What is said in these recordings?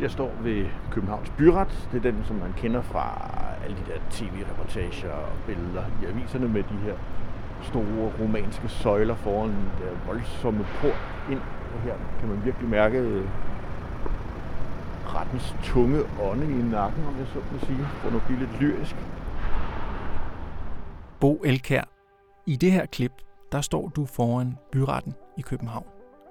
Jeg står ved Københavns Byret. Det er den, som man kender fra alle de der tv-reportager og billeder i aviserne med de her store romanske søjler foran den der voldsomme port ind. Og her kan man virkelig mærke øh, rettens tunge ånde i nakken, om jeg så må sige, for nu blive lidt lyrisk. Bo Elkær, i det her klip, der står du foran byretten i København.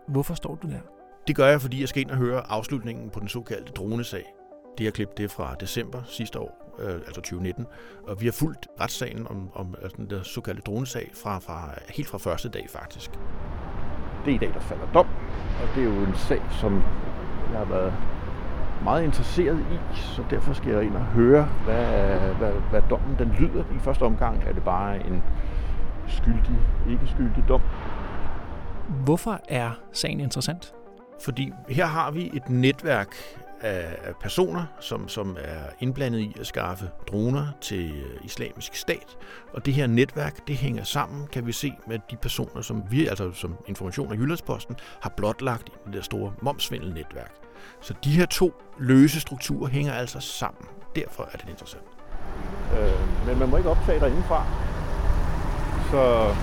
Hvorfor står du der? Det gør jeg, fordi jeg skal ind og høre afslutningen på den såkaldte dronesag. Det her klip det er fra december sidste år, øh, altså 2019, og vi har fulgt retssagen om, om altså den der såkaldte dronesag fra, fra, helt fra første dag faktisk. Det er i dag, der falder dom, og det er jo en sag, som jeg har været meget interesseret i, så derfor skal jeg ind og høre, hvad, hvad, hvad dommen den lyder. I første omgang er det bare en skyldig, ikke skyldig dom. Hvorfor er sagen interessant? Fordi her har vi et netværk af personer, som, som er indblandet i at skaffe droner til øh, islamisk stat. Og det her netværk, det hænger sammen, kan vi se, med de personer, som vi, altså som Information og Jyllandsposten, har blotlagt i det der store momsvindelnetværk. Så de her to løse strukturer hænger altså sammen. Derfor er det interessant. Øh, men man må ikke optage derindefra. Så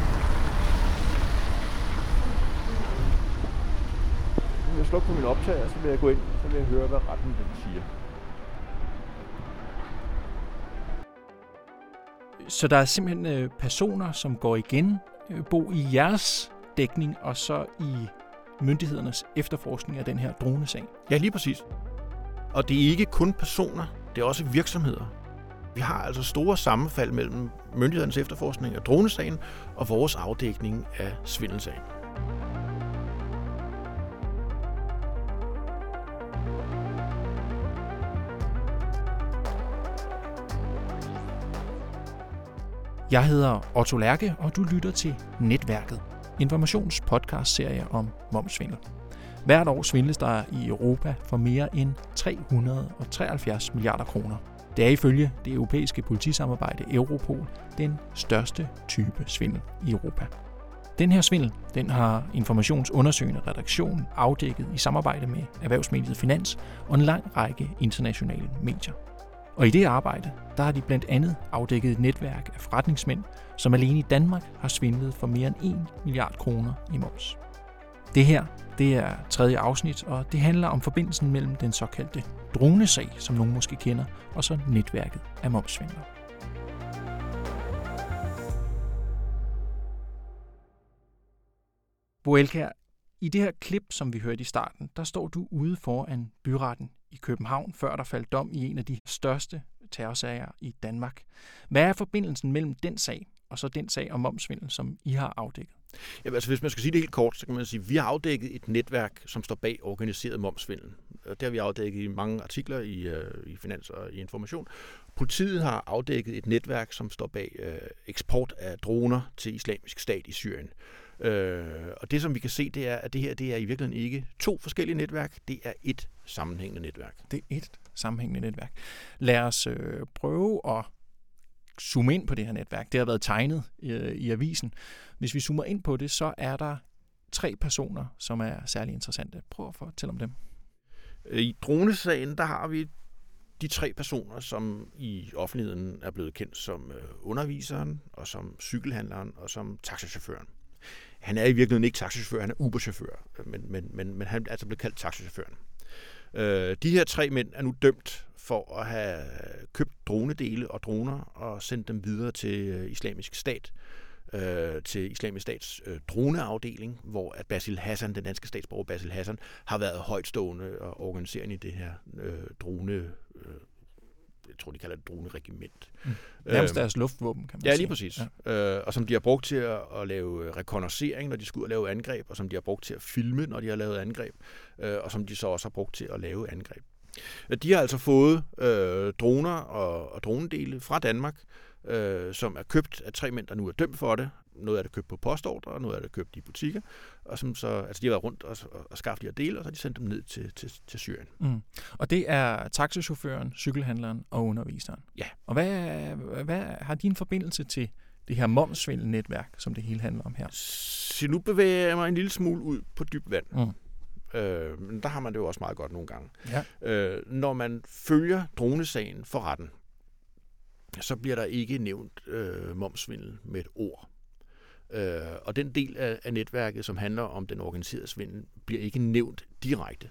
Nu vil jeg slukke på min optager, så vil jeg gå ind, så vil jeg høre, hvad retten den siger. Så der er simpelthen øh, personer, som går igen, øh, bo i jeres dækning, og så i myndighedernes efterforskning af den her dronesag. Ja, lige præcis. Og det er ikke kun personer, det er også virksomheder. Vi har altså store sammenfald mellem myndighedernes efterforskning af dronesagen og vores afdækning af svindelsagen. Jeg hedder Otto Lærke, og du lytter til Netværket, Informations podcast-serie om momsvindel. Hvert år svindles der i Europa for mere end 373 milliarder kroner. Det er ifølge det europæiske politisamarbejde Europol den største type svindel i Europa. Den her svindel den har informationsundersøgende redaktion afdækket i samarbejde med erhvervsmediet Finans og en lang række internationale medier. Og i det arbejde, der har de blandt andet afdækket et netværk af forretningsmænd, som alene i Danmark har svindlet for mere end 1 milliard kroner i moms. Det her, det er tredje afsnit, og det handler om forbindelsen mellem den såkaldte dronesag, som nogen måske kender, og så netværket af momsvindlere. Boelkær, i det her klip, som vi hørte i starten, der står du ude foran byretten i København, før der faldt dom i en af de største terrorsager i Danmark. Hvad er forbindelsen mellem den sag og så den sag om momsvindel, som I har afdækket? Jamen, altså, hvis man skal sige det helt kort, så kan man sige, at vi har afdækket et netværk, som står bag organiseret momsvindel. Det har vi afdækket i mange artikler i, øh, i Finans og i Information. Politiet har afdækket et netværk, som står bag øh, eksport af droner til islamisk stat i Syrien. Øh, og det, som vi kan se, det er, at det her det er i virkeligheden ikke to forskellige netværk, det er et sammenhængende netværk. Det er et sammenhængende netværk. Lad os øh, prøve at zoome ind på det her netværk. Det har været tegnet øh, i avisen. Hvis vi zoomer ind på det, så er der tre personer, som er særlig interessante. Prøv at fortælle om dem. I dronesagen, der har vi de tre personer, som i offentligheden er blevet kendt som øh, underviseren, og som cykelhandleren, og som taxachaufføren han er i virkeligheden ikke taxichauffør, han er Uber-chauffør, men, men, men, men han er altså blevet kaldt taxichaufføren. Øh, de her tre mænd er nu dømt for at have købt dronedele og droner og sendt dem videre til øh, islamisk stat, øh, til islamisk stats øh, droneafdeling, hvor at Basil Hassan, den danske statsborger Basil Hassan, har været højtstående og organiserende i det her øh, drone øh, jeg tror, de kalder det droneregiment. Mm. Nærmest deres luftvåben, kan man ja, sige. lige præcis. Ja. Øh, og som de har brugt til at, at lave rekognoscering, når de skulle lave angreb, og som de har brugt til at filme, når de har lavet angreb, øh, og som de så også har brugt til at lave angreb. De har altså fået øh, droner og, og dronedele fra Danmark, øh, som er købt af tre mænd, der nu er dømt for det. Noget af det købt på postordre, og noget af det købt i butikker. Og som så, altså de har været rundt og, og, og skaffet de her dele, og så har de sendt dem ned til, til, til Syrien. Mm. Og det er taxichaufføren, cykelhandleren og underviseren. Ja. Og hvad, hvad har din forbindelse til det her momsvindelnetværk, som det hele handler om her? Så nu bevæger jeg mig en lille smule ud på dyb vand. Mm. Øh, men der har man det jo også meget godt nogle gange. Ja. Øh, når man følger dronesagen for retten, så bliver der ikke nævnt øh, momsvindel med et ord. Øh, og den del af, af netværket, som handler om den organiserede svindel, bliver ikke nævnt direkte.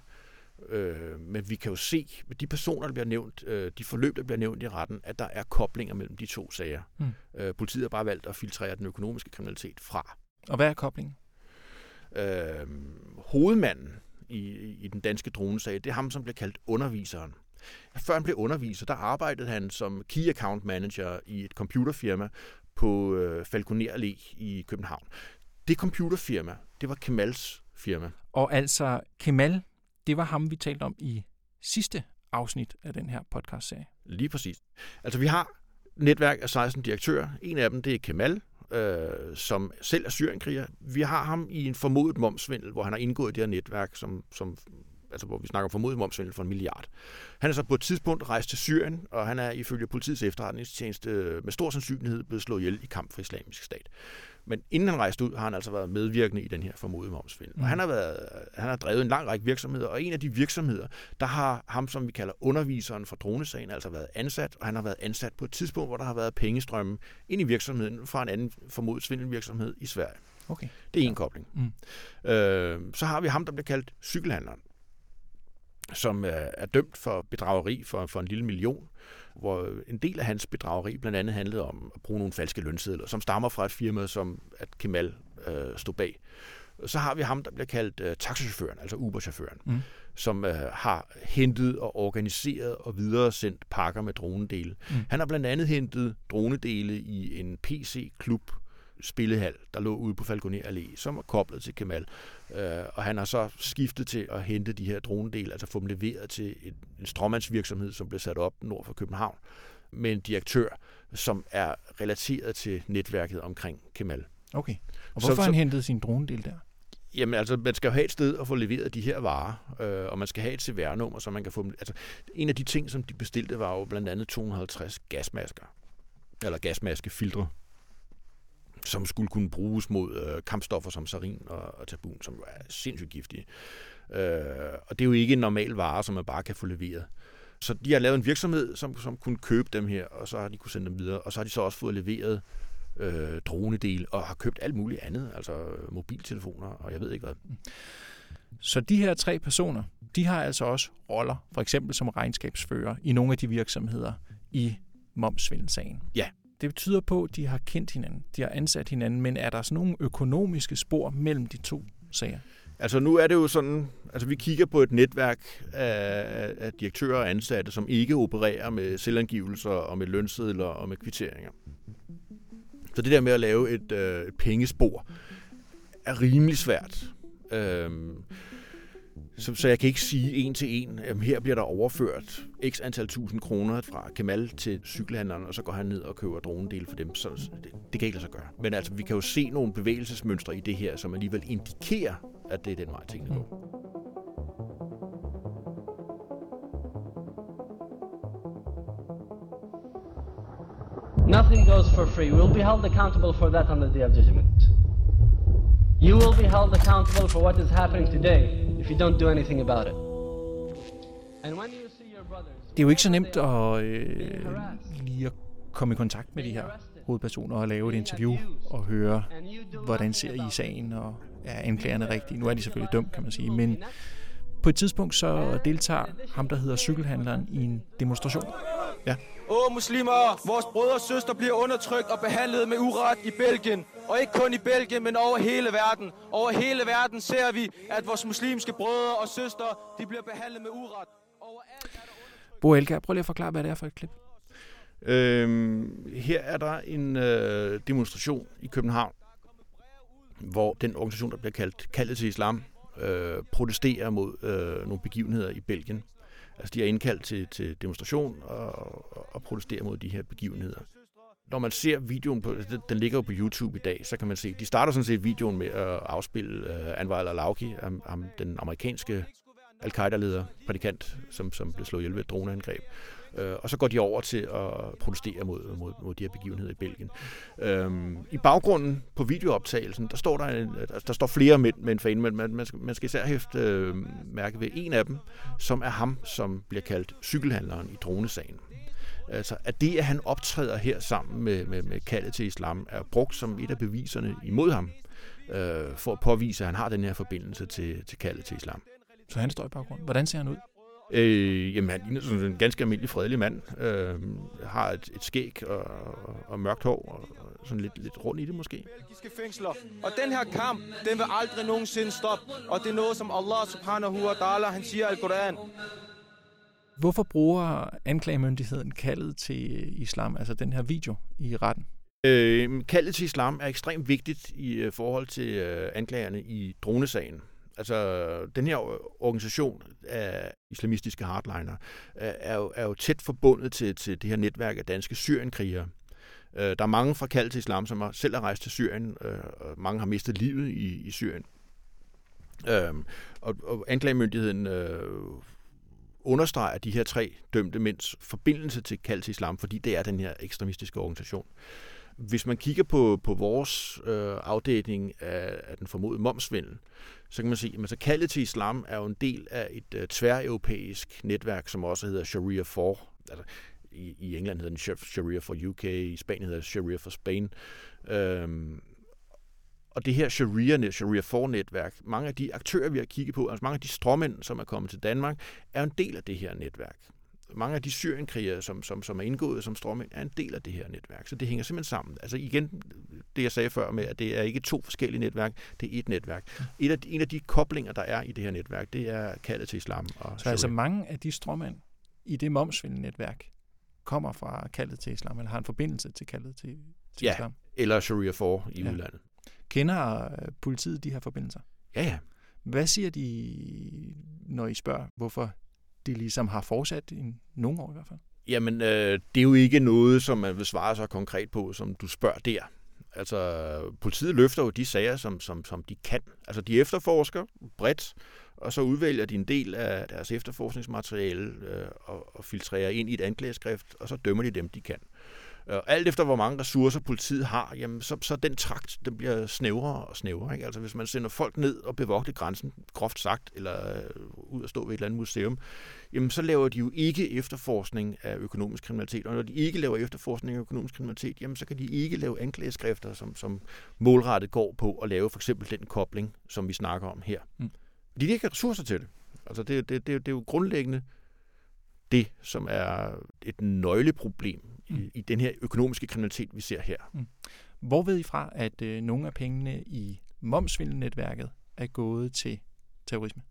Øh, men vi kan jo se, med de personer, der bliver nævnt, øh, de forløb, der bliver nævnt i retten, at der er koblinger mellem de to sager. Mm. Øh, politiet har bare valgt at filtrere den økonomiske kriminalitet fra. Og hvad er koblingen? Øh, hovedmanden i, i den danske dronesag, det er ham, som bliver kaldt underviseren. Før han blev underviser, der arbejdede han som Key Account Manager i et computerfirma på øh, Falconer Allé i København. Det computerfirma, det var Kemals firma. Og altså, Kemal, det var ham, vi talte om i sidste afsnit af den her podcast-serie. Lige præcis. Altså vi har et netværk af 16 direktører. En af dem, det er Kemal, øh, som selv er syrienkriger. Vi har ham i en formodet momsvindel, hvor han har indgået det her netværk, som, som altså hvor vi snakker om formodet momsvindel for en milliard. Han er så på et tidspunkt rejst til Syrien, og han er ifølge politiets efterretningstjeneste med stor sandsynlighed blevet slået ihjel i kamp for islamisk stat. Men inden han rejste ud, har han altså været medvirkende i den her formodede momsvindel. Mm. Og han har, været, han har drevet en lang række virksomheder, og en af de virksomheder, der har ham, som vi kalder underviseren for dronesagen, altså været ansat, og han har været ansat på et tidspunkt, hvor der har været pengestrømme ind i virksomheden fra en anden formodet svindelvirksomhed i Sverige. Okay. Det er en kobling. Mm. Øh, så har vi ham, der bliver kaldt cykelhandleren som er dømt for bedrageri for, for en lille million, hvor en del af hans bedrageri blandt andet handlede om at bruge nogle falske lønsedler, som stammer fra et firma, som at Kemal øh, stod bag. Så har vi ham, der bliver kaldt øh, taxichaufføren, altså Uber-chaufføren, mm. som øh, har hentet og organiseret og videresendt pakker med dronedele. Mm. Han har blandt andet hentet dronedele i en PC-klub, spillehal, der lå ude på Falconer Allé, som var koblet til Kemal. Øh, og han har så skiftet til at hente de her dronedele, altså få dem leveret til en, en stråmandsvirksomhed, som blev sat op nord for København, med en direktør, som er relateret til netværket omkring Kemal. Okay. Og hvorfor så, han hentet sin dronedel der? Jamen altså, man skal jo have et sted at få leveret de her varer, øh, og man skal have et CVR-nummer, så man kan få dem... Altså, en af de ting, som de bestilte, var jo blandt andet 250 gasmasker, eller gasmaskefiltre, som skulle kunne bruges mod øh, kampstoffer som sarin og, og tabun, som jo er sindssygt giftige. Øh, og det er jo ikke en normal vare, som man bare kan få leveret. Så de har lavet en virksomhed, som, som kunne købe dem her, og så har de kunne sende dem videre. Og så har de så også fået leveret øh, dronedel og har købt alt muligt andet, altså mobiltelefoner og jeg ved ikke hvad. Så de her tre personer, de har altså også roller, for eksempel som regnskabsfører i nogle af de virksomheder i momsvindelsagen. Ja, det betyder på, at de har kendt hinanden, de har ansat hinanden, men er der sådan nogle økonomiske spor mellem de to sager? Altså nu er det jo sådan, altså vi kigger på et netværk af, af direktører og ansatte, som ikke opererer med selvangivelser og med lønsedler og med kvitteringer. Så det der med at lave et, øh, et pengespor er rimelig svært. Øhm, så, så jeg kan ikke sige en til en, at her bliver der overført x antal tusind kroner fra Kemal til cykelhandleren, og så går han ned og køber dronedele for dem. Så det, det kan ikke lade sig gøre. Men altså, vi kan jo se nogle bevægelsesmønstre i det her, som alligevel indikerer, at det er den vej, tingene går. Nothing goes for free. We'll be held accountable for that on the day of judgment. You will be held accountable for what is happening today if you don't do anything about it. And when you see your brothers, det er jo ikke så nemt at øh, lige at komme i kontakt med de her hovedpersoner og lave et interview og høre, hvordan ser I sagen, og er anklagerne rigtige. Nu er de selvfølgelig dømt, kan man sige, men på et tidspunkt så deltager ham, der hedder cykelhandleren, i en demonstration. Ja. Åh, muslimer, vores brødre og søstre bliver undertrykt og behandlet med uret i Belgien. Og ikke kun i Belgien, men over hele verden. Over hele verden ser vi, at vores muslimske brødre og søstre, de bliver behandlet med uret. Bo Elgar, prøv lige at forklare, hvad det er for et klip. Øhm, her er der en øh, demonstration i København, hvor den organisation, der bliver kaldt Kaldet til Islam, øh, protesterer mod øh, nogle begivenheder i Belgien. Altså, de har indkaldt til, til demonstration og, og protesterer mod de her begivenheder. Når man ser videoen, på, altså, den ligger jo på YouTube i dag, så kan man se, de starter sådan set videoen med at afspille uh, Anwar al-Awlaki, um, um, den amerikanske al-Qaida-leder, prædikant, som, som blev slået ihjel ved et droneangreb. Øh, og så går de over til at protestere mod, mod, mod de her begivenheder i Belgien. Øhm, I baggrunden på videooptagelsen, der står der, en, øh, der står flere mænd med en fan, men man, man, skal, man skal især hæfte øh, mærke ved en af dem, som er ham, som bliver kaldt cykelhandleren i dronesagen. Altså, at det, at han optræder her sammen med, med, med kaldet til islam, er brugt som et af beviserne imod ham, øh, for at påvise, at han har den her forbindelse til, til kaldet til islam. Så han står i baggrunden. Hvordan ser han ud? Øh, jamen, han ligner sådan en ganske almindelig fredelig mand. Øh, har et, et skæg og, og, mørkt hår, og, og sådan lidt, lidt rundt i det måske. Belgiske fængsler. Og den her kamp, den vil aldrig nogensinde stoppe. Og det er noget, som Allah subhanahu wa ta'ala, han siger i Al-Quran. Hvorfor bruger anklagemyndigheden kaldet til islam, altså den her video i retten? Øh, kaldet til islam er ekstremt vigtigt i øh, forhold til øh, anklagerne i dronesagen. Altså, den her organisation af islamistiske hardliner øh, er jo, er jo tæt forbundet til, til det her netværk af danske syrienkrigere. Øh, der er mange fra kald til islam, som har selv har rejst til Syrien, øh, og mange har mistet livet i, i Syrien. Øh, og, og anklagemyndigheden øh, understreger de her tre dømte mænds forbindelse til kald til islam, fordi det er den her ekstremistiske organisation. Hvis man kigger på, på vores øh, afdækning af, af den formodede momsvindel, så kan man sige, at så kaldet til islam er jo en del af et øh, tværeuropæisk netværk, som også hedder Sharia 4. Altså, i, I England hedder den Sharia for UK, i Spanien hedder Sharia for Spain. Øhm, og det her Sharia, Sharia 4-netværk, mange af de aktører, vi har kigget på, altså mange af de stråmænd, som er kommet til Danmark, er en del af det her netværk mange af de syrienkrigere, som, som, som er indgået som stråmænd, er en del af det her netværk. Så det hænger simpelthen sammen. Altså igen, det jeg sagde før med, at det er ikke to forskellige netværk, det er et netværk. Et af de, en af de koblinger, der er i det her netværk, det er kaldet til islam. Og så altså mange af de stråmænd i det momsvindelnetværk kommer fra kaldet til islam, eller har en forbindelse til kaldet til, til ja, islam? eller Sharia 4 i ja. udlandet. Kender øh, politiet de her forbindelser? Ja, ja. Hvad siger de, når I spørger, hvorfor de ligesom har fortsat i nogle år i hvert fald? Jamen, øh, det er jo ikke noget, som man vil svare så konkret på, som du spørger der. Altså, politiet løfter jo de sager, som, som, som de kan. Altså, de efterforsker bredt, og så udvælger de en del af deres efterforskningsmateriale øh, og, og filtrerer ind i et anklageskrift, og så dømmer de dem, de kan alt efter hvor mange ressourcer politiet har, jamen, så, så den trakt den bliver snævrere og snævrere. Ikke? Altså hvis man sender folk ned og bevogter grænsen, groft sagt, eller øh, ud og stå ved et eller andet museum, jamen så laver de jo ikke efterforskning af økonomisk kriminalitet. Og når de ikke laver efterforskning af økonomisk kriminalitet, jamen så kan de ikke lave anklageskrifter, som, som målrettet går på at lave for eksempel den kobling, som vi snakker om her. Mm. De har ikke ressourcer til det. Altså det, det, det, det er jo grundlæggende det, som er et nøgleproblem i, mm. i den her økonomiske kriminalitet, vi ser her. Mm. Hvor ved I fra, at øh, nogle af pengene i momsvindelnetværket er gået til terrorisme?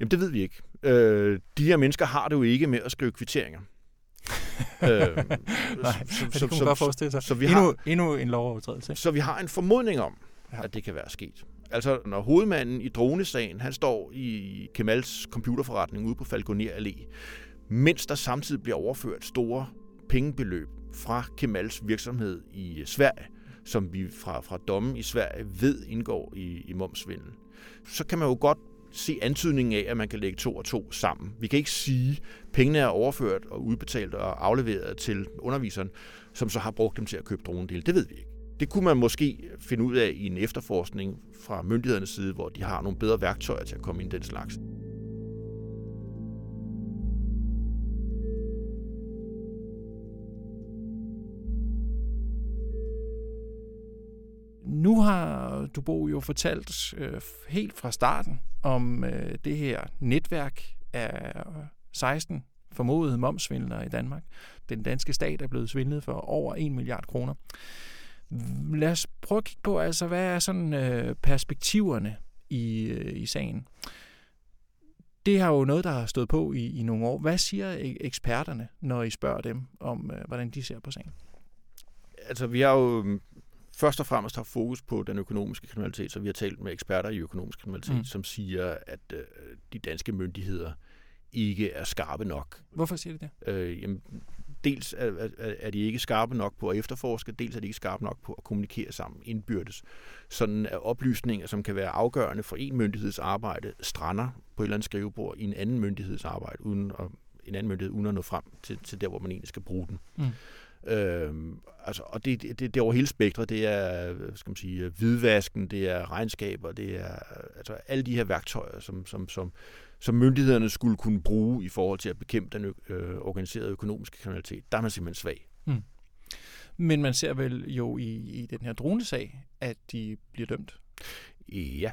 Jamen, det ved vi ikke. Øh, de her mennesker har det jo ikke med at skrive kvitteringer. øh, Nej, så, det kunne man godt forestille sig. Så vi endnu, har, endnu en lovovertrædelse. Så vi har en formodning om, ja. at det kan være sket. Altså, når hovedmanden i dronesagen, han står i Kemals computerforretning ude på Falconer Allé, mens der samtidig bliver overført store pengebeløb fra Kemals virksomhed i Sverige, som vi fra, fra dommen i Sverige ved indgår i, i momsvindel, så kan man jo godt se antydningen af, at man kan lægge to og to sammen. Vi kan ikke sige, at pengene er overført og udbetalt og afleveret til underviseren, som så har brugt dem til at købe dronedele. Det ved vi ikke. Det kunne man måske finde ud af i en efterforskning fra myndighedernes side, hvor de har nogle bedre værktøjer til at komme ind i den slags. Nu har du, Bo, jo fortalt øh, helt fra starten om øh, det her netværk af 16 formodede momsvindlere i Danmark. Den danske stat er blevet svindlet for over 1 milliard kroner. Lad os prøve at kigge på, altså, hvad er sådan øh, perspektiverne i, øh, i sagen? Det har jo noget, der har stået på i, i nogle år. Hvad siger e-, eksperterne, når I spørger dem om, øh, hvordan de ser på sagen? Altså, vi har jo øhm, først og fremmest har fokus på den økonomiske kriminalitet, så vi har talt med eksperter i økonomisk kriminalitet, mm. som siger, at øh, de danske myndigheder ikke er skarpe nok. Hvorfor siger de det? Øh, jamen, dels er, er, er de ikke skarpe nok på at efterforske, dels er de ikke skarpe nok på at kommunikere sammen indbyrdes. Sådan at oplysninger, som kan være afgørende for en myndigheds arbejde, strander på et eller andet skrivebord i en anden myndigheds arbejde, uden at en anden myndighed, uden at nå frem til, til der, hvor man egentlig skal bruge den. Mm. Øhm, altså, og det, det, det er over hele spektret. Det er skal man sige, hvidvasken, det er regnskaber, det er altså, alle de her værktøjer, som, som, som, som myndighederne skulle kunne bruge i forhold til at bekæmpe den øh, organiserede økonomiske kriminalitet. Der er man simpelthen svag. Mm. Men man ser vel jo i, i den her dronesag, at de bliver dømt? Ja,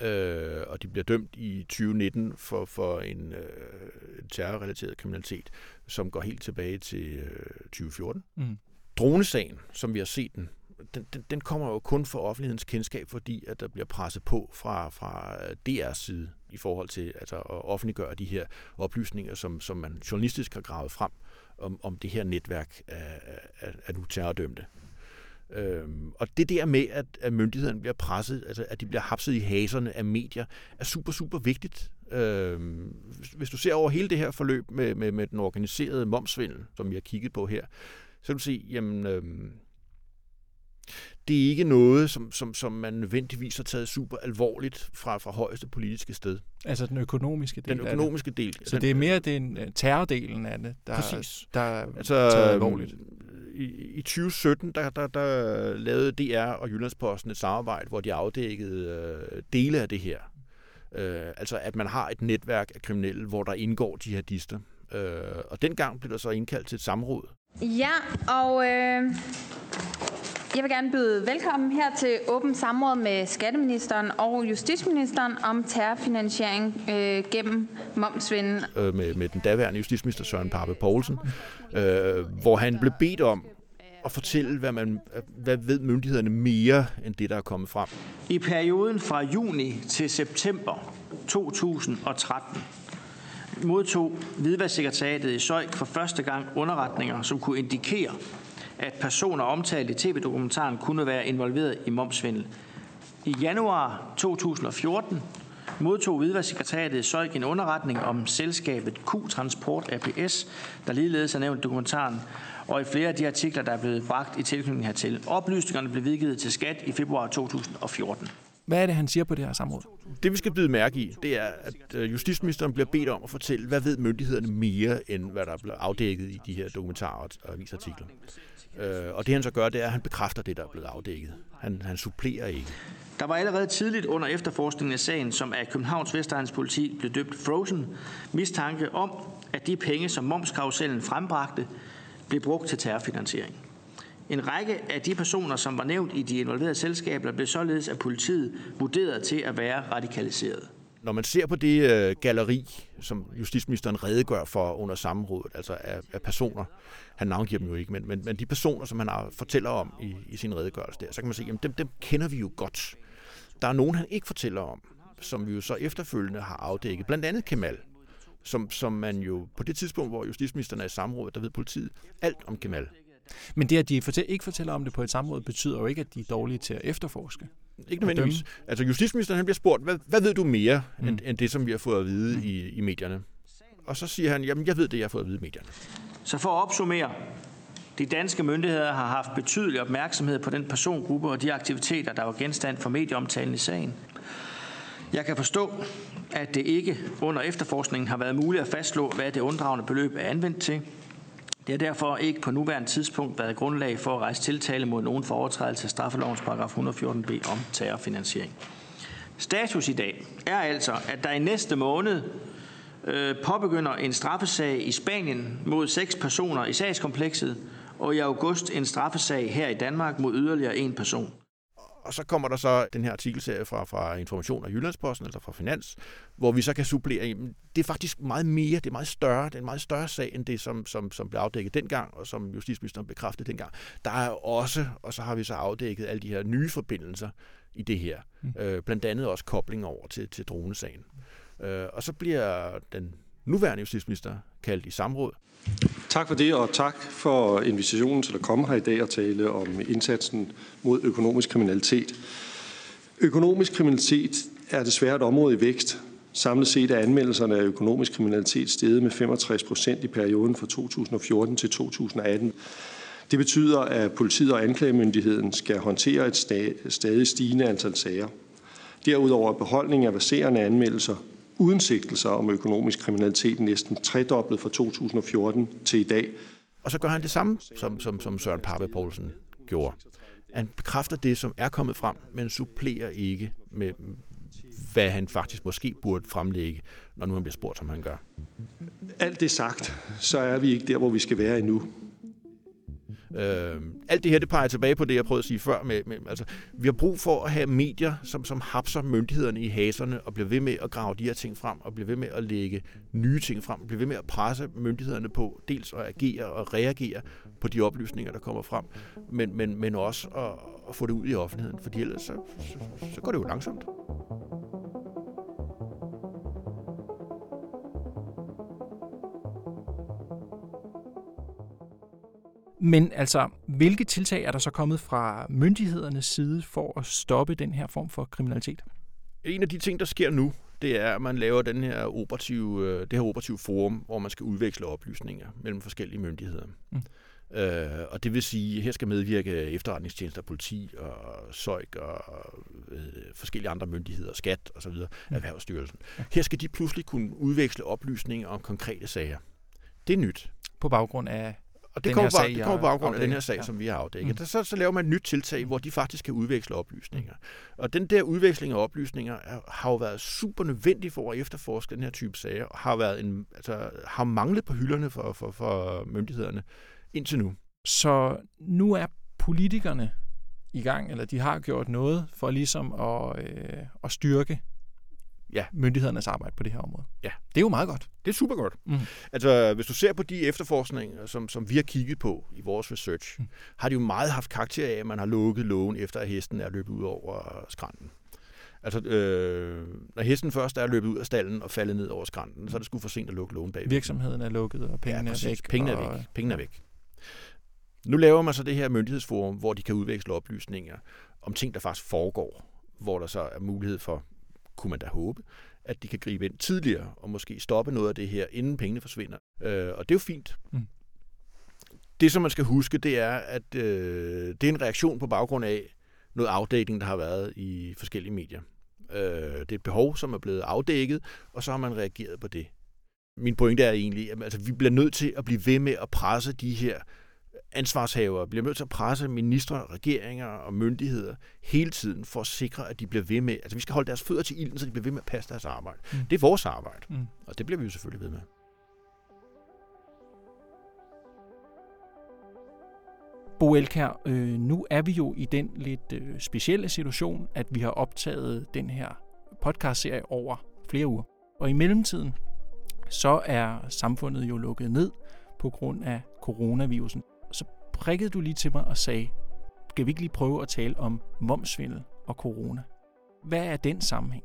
øh, og de bliver dømt i 2019 for, for en øh, terrorrelateret kriminalitet, som går helt tilbage til øh, 2014. Mm. Dronesagen, som vi har set den, den, den, den kommer jo kun for offentlighedens kendskab, fordi at der bliver presset på fra, fra DR's side i forhold til altså, at offentliggøre de her oplysninger, som, som man journalistisk har gravet frem om, om det her netværk af, af, af nu terrordømte. Øhm, og det der med, at, at myndighederne bliver presset, altså at de bliver hapset i haserne af medier, er super, super vigtigt. Øhm, hvis du ser over hele det her forløb med, med, med den organiserede momsvindel, som vi har kigget på her, så kan du se, jamen, øhm, det er ikke noget, som, som, som man nødvendigvis har taget super alvorligt fra, fra højeste politiske sted. Altså den økonomiske del Den økonomiske del. Så den, det er mere den øh, terrordelen af det, der, præcis. der er altså, taget alvorligt. I, I 2017, der, der, der lavede DR og Jyllandsposten et samarbejde, hvor de afdækkede øh, dele af det her. Øh, altså at man har et netværk af kriminelle, hvor der indgår jihadister. Øh, og dengang blev der så indkaldt til et samråd. Ja, og øh, jeg vil gerne byde velkommen her til åbent samråd med skatteministeren og justitsministeren om terrorfinansiering øh, gennem momsvinden. Øh, med, med den daværende justitsminister Søren Pape Poulsen, øh, hvor han blev bedt om at fortælle, hvad, man, hvad ved myndighederne mere end det, der er kommet frem. I perioden fra juni til september 2013 modtog Hvidvasksekretariatet i Søjk for første gang underretninger, som kunne indikere, at personer omtalt i tv-dokumentaren kunne være involveret i momsvindel. I januar 2014 modtog Hvidvasksekretariatet Søjk en underretning om selskabet Q-Transport APS, der ligeledes er nævnt i dokumentaren, og i flere af de artikler, der er blevet bragt i tilknytning hertil. Oplysningerne blev vidgivet til skat i februar 2014. Hvad er det, han siger på det her samråd? Det, vi skal byde mærke i, det er, at øh, justitsministeren bliver bedt om at fortælle, hvad ved myndighederne mere, end hvad der bliver afdækket i de her dokumentarer og avisartikler. Øh, og det han så gør, det er, at han bekræfter det, der er blevet afdækket. Han, han supplerer ikke. Der var allerede tidligt under efterforskningen af sagen, som af Københavns Vestegns politi blev døbt Frozen, mistanke om, at de penge, som momskarusellen frembragte, blev brugt til terrorfinansiering. En række af de personer, som var nævnt i de involverede selskaber, blev således af politiet vurderet til at være radikaliseret. Når man ser på det øh, galleri, som justitsministeren redegør for under samrådet, altså af, af personer, han navngiver dem jo ikke, men, men, men de personer, som han har, fortæller om i, i sin redegørelse der, så kan man sige, at dem, dem kender vi jo godt. Der er nogen, han ikke fortæller om, som vi jo så efterfølgende har afdækket. Blandt andet Kemal, som, som man jo på det tidspunkt, hvor justitsministeren er i samrådet, der ved politiet alt om Kemal. Men det, at de fortæl, ikke fortæller om det på et samråd, betyder jo ikke, at de er dårlige til at efterforske. Ikke nødvendigvis. Altså justitsministeren han bliver spurgt, hvad, hvad ved du mere, mm. end, end det, som vi har fået at vide mm. i, i medierne? Og så siger han, jamen jeg ved det, jeg har fået at vide i medierne. Så for at opsummere, de danske myndigheder har haft betydelig opmærksomhed på den persongruppe og de aktiviteter, der var genstand for medieomtalen i sagen. Jeg kan forstå, at det ikke under efterforskningen har været muligt at fastslå, hvad det unddragende beløb er anvendt til. Det har derfor ikke på nuværende tidspunkt været grundlag for at rejse tiltale mod nogen for overtrædelse af straffelovens paragraf 114b om terrorfinansiering. Status i dag er altså, at der i næste måned øh, påbegynder en straffesag i Spanien mod seks personer i sagskomplekset, og i august en straffesag her i Danmark mod yderligere en person. Og så kommer der så den her artikelserie fra, fra Information og Jyllandsposten, eller fra Finans, hvor vi så kan supplere, jamen, det er faktisk meget mere, det er meget større, det er en meget større sag, end det, som, som, som blev afdækket dengang, og som justitsministeren bekræftede dengang. Der er også, og så har vi så afdækket alle de her nye forbindelser i det her. Mm. Øh, blandt andet også kobling over til, til dronesagen. Øh, og så bliver den nuværende justitsminister kaldt i samråd. Tak for det, og tak for invitationen til at komme her i dag og tale om indsatsen mod økonomisk kriminalitet. Økonomisk kriminalitet er desværre et område i vækst. Samlet set er anmeldelserne af økonomisk kriminalitet steget med 65 procent i perioden fra 2014 til 2018. Det betyder, at politiet og anklagemyndigheden skal håndtere et stadig stigende antal sager. Derudover er beholdningen af baserende anmeldelser uden sigtelser om økonomisk kriminalitet næsten tredoblet fra 2014 til i dag. Og så gør han det samme, som, som, som Søren Pape Poulsen gjorde. Han bekræfter det, som er kommet frem, men supplerer ikke med, hvad han faktisk måske burde fremlægge, når nu han bliver spurgt, som han gør. Alt det sagt, så er vi ikke der, hvor vi skal være endnu. Øh, alt det her, det peger tilbage på det, jeg prøvede at sige før. Med, med, altså, vi har brug for at have medier, som, som hapser myndighederne i haserne og bliver ved med at grave de her ting frem, og bliver ved med at lægge nye ting frem, bliver ved med at presse myndighederne på dels at agere og reagere på de oplysninger, der kommer frem, men, men, men også at, at få det ud i offentligheden, for ellers så, så, så går det jo langsomt. Men altså, hvilke tiltag er der så kommet fra myndighedernes side for at stoppe den her form for kriminalitet? En af de ting, der sker nu, det er, at man laver den her operative, øh, det her operative forum, hvor man skal udveksle oplysninger mellem forskellige myndigheder. Mm. Øh, og det vil sige, at her skal medvirke efterretningstjenester, politi og SØIK og øh, forskellige andre myndigheder, skat osv., mm. Erhvervsstyrelsen. Her skal de pludselig kunne udveksle oplysninger om konkrete sager. Det er nyt. På baggrund af og det kommer, sag, det kommer på baggrund af den her sag, ja. som vi har afdækket. Mm. Så, så laver man et nyt tiltag, hvor de faktisk kan udveksle oplysninger. Og den der udveksling af oplysninger er, har jo været super nødvendig for at efterforske den her type sager, og har, været en, altså, har manglet på hylderne for, for, for myndighederne indtil nu. Så nu er politikerne i gang, eller de har gjort noget for ligesom at, øh, at styrke ja. myndighedernes arbejde på det her område. Ja. Det er jo meget godt. Det er super godt. Mm. Altså, hvis du ser på de efterforskninger, som, som vi har kigget på i vores research, mm. har de jo meget haft karakter af, at man har lukket lågen, efter at hesten er løbet ud over skrænten. Altså, øh, når hesten først er løbet ud af stallen og faldet ned over skrænten, så er det sgu for sent at lukke lågen bag. Virksomheden er lukket, og pengene ja, er væk. Pengene er væk. Pengene er væk. Nu laver man så det her myndighedsforum, hvor de kan udveksle oplysninger om ting, der faktisk foregår, hvor der så er mulighed for kunne man da håbe, at de kan gribe ind tidligere og måske stoppe noget af det her, inden pengene forsvinder. Øh, og det er jo fint. Mm. Det, som man skal huske, det er, at øh, det er en reaktion på baggrund af noget afdækning, der har været i forskellige medier. Øh, det er et behov, som er blevet afdækket, og så har man reageret på det. Min pointe er egentlig, at altså, vi bliver nødt til at blive ved med at presse de her ansvarshavere bliver nødt til at presse ministre, regeringer og myndigheder hele tiden for at sikre, at de bliver ved med, altså vi skal holde deres fødder til ilden, så de bliver ved med at passe deres arbejde. Mm. Det er vores arbejde, mm. og det bliver vi jo selvfølgelig ved med. Bo Elkær, øh, nu er vi jo i den lidt øh, specielle situation, at vi har optaget den her podcastserie over flere uger. Og i mellemtiden, så er samfundet jo lukket ned på grund af coronavirusen prikkede du lige til mig og sagde, skal vi ikke lige prøve at tale om momsvindel og corona? Hvad er den sammenhæng?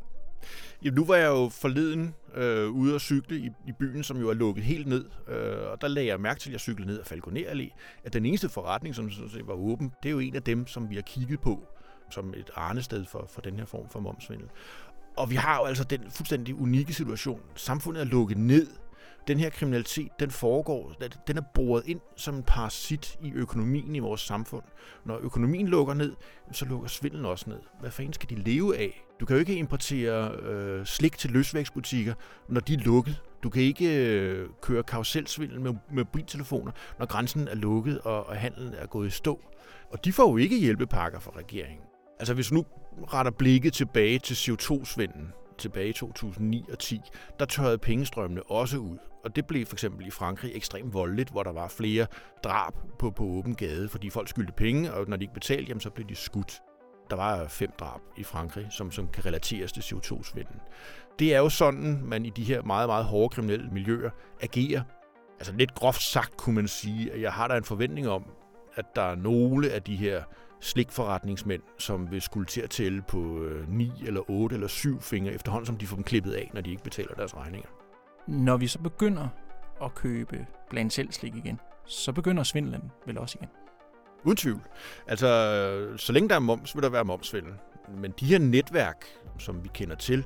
Jamen, nu var jeg jo forleden øh, ude at cykle i, i byen, som jo er lukket helt ned. Øh, og der lagde jeg mærke til, at jeg cyklede ned af Falconer Allé, at den eneste forretning, som var åben, det er jo en af dem, som vi har kigget på som et arnested for, for den her form for momsvindel. Og vi har jo altså den fuldstændig unikke situation. Samfundet er lukket ned den her kriminalitet, den foregår, den er boret ind som en parasit i økonomien i vores samfund. Når økonomien lukker ned, så lukker svindlen også ned. Hvad fanden skal de leve af? Du kan jo ikke importere øh, slik til løsvækstbutikker, når de er lukket. Du kan ikke øh, køre karuselsvindel med mobiltelefoner, når grænsen er lukket og, og handlen er gået i stå. Og de får jo ikke hjælpepakker fra regeringen. Altså hvis nu retter blikket tilbage til CO2-svinden, tilbage i 2009 og 10, der tørrede pengestrømmene også ud. Og det blev for eksempel i Frankrig ekstremt voldeligt, hvor der var flere drab på, på åben gade, fordi folk skyldte penge, og når de ikke betalte, jamen, så blev de skudt. Der var fem drab i Frankrig, som, som kan relateres til CO2-svinden. Det er jo sådan, man i de her meget, meget hårde kriminelle miljøer agerer. Altså lidt groft sagt kunne man sige, at jeg har der en forventning om, at der er nogle af de her slikforretningsmænd, som vil skulle til at tælle på 9 øh, eller 8 eller 7 fingre efterhånden, som de får dem klippet af, når de ikke betaler deres regninger. Når vi så begynder at købe blandt selv slik igen, så begynder svindlen vel også igen. Uden tvivl. Altså, så længe der er moms, vil der være momsvindel. Men de her netværk, som vi kender til,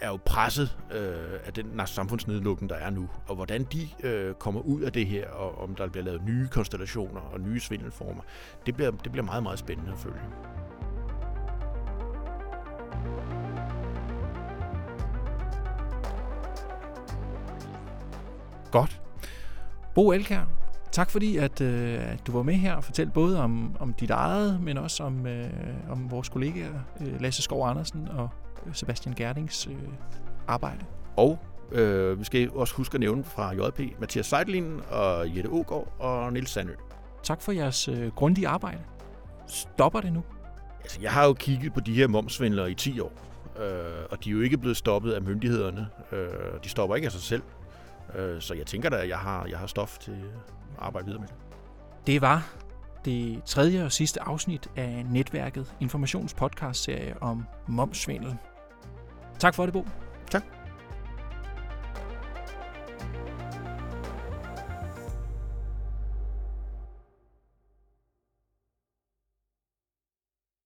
er jo presset øh, af den samfundsnedlukning, der er nu, og hvordan de øh, kommer ud af det her, og om der bliver lavet nye konstellationer og nye svindelformer, det bliver, det bliver meget, meget spændende at følge. Godt. Bo Elkær, tak fordi at, øh, at du var med her og fortalte både om, om dit eget, men også om, øh, om vores kollegaer øh, Lasse Skov Andersen og Sebastian Gerdings øh, arbejde. Og øh, vi skal også huske at nævne fra JP, Mathias Seidelin og Jette Ågaard og Nils Sandø. Tak for jeres øh, grundige arbejde. Stopper det nu? Altså, jeg har jo kigget på de her momsvindlere i 10 år, øh, og de er jo ikke blevet stoppet af myndighederne. Øh, de stopper ikke af sig selv. Øh, så jeg tænker da, at jeg har, jeg har stof til arbejde videre med det. Var det tredje og sidste afsnit af Netværket Informations podcast serie om momsvindel. Tak for det, Bo.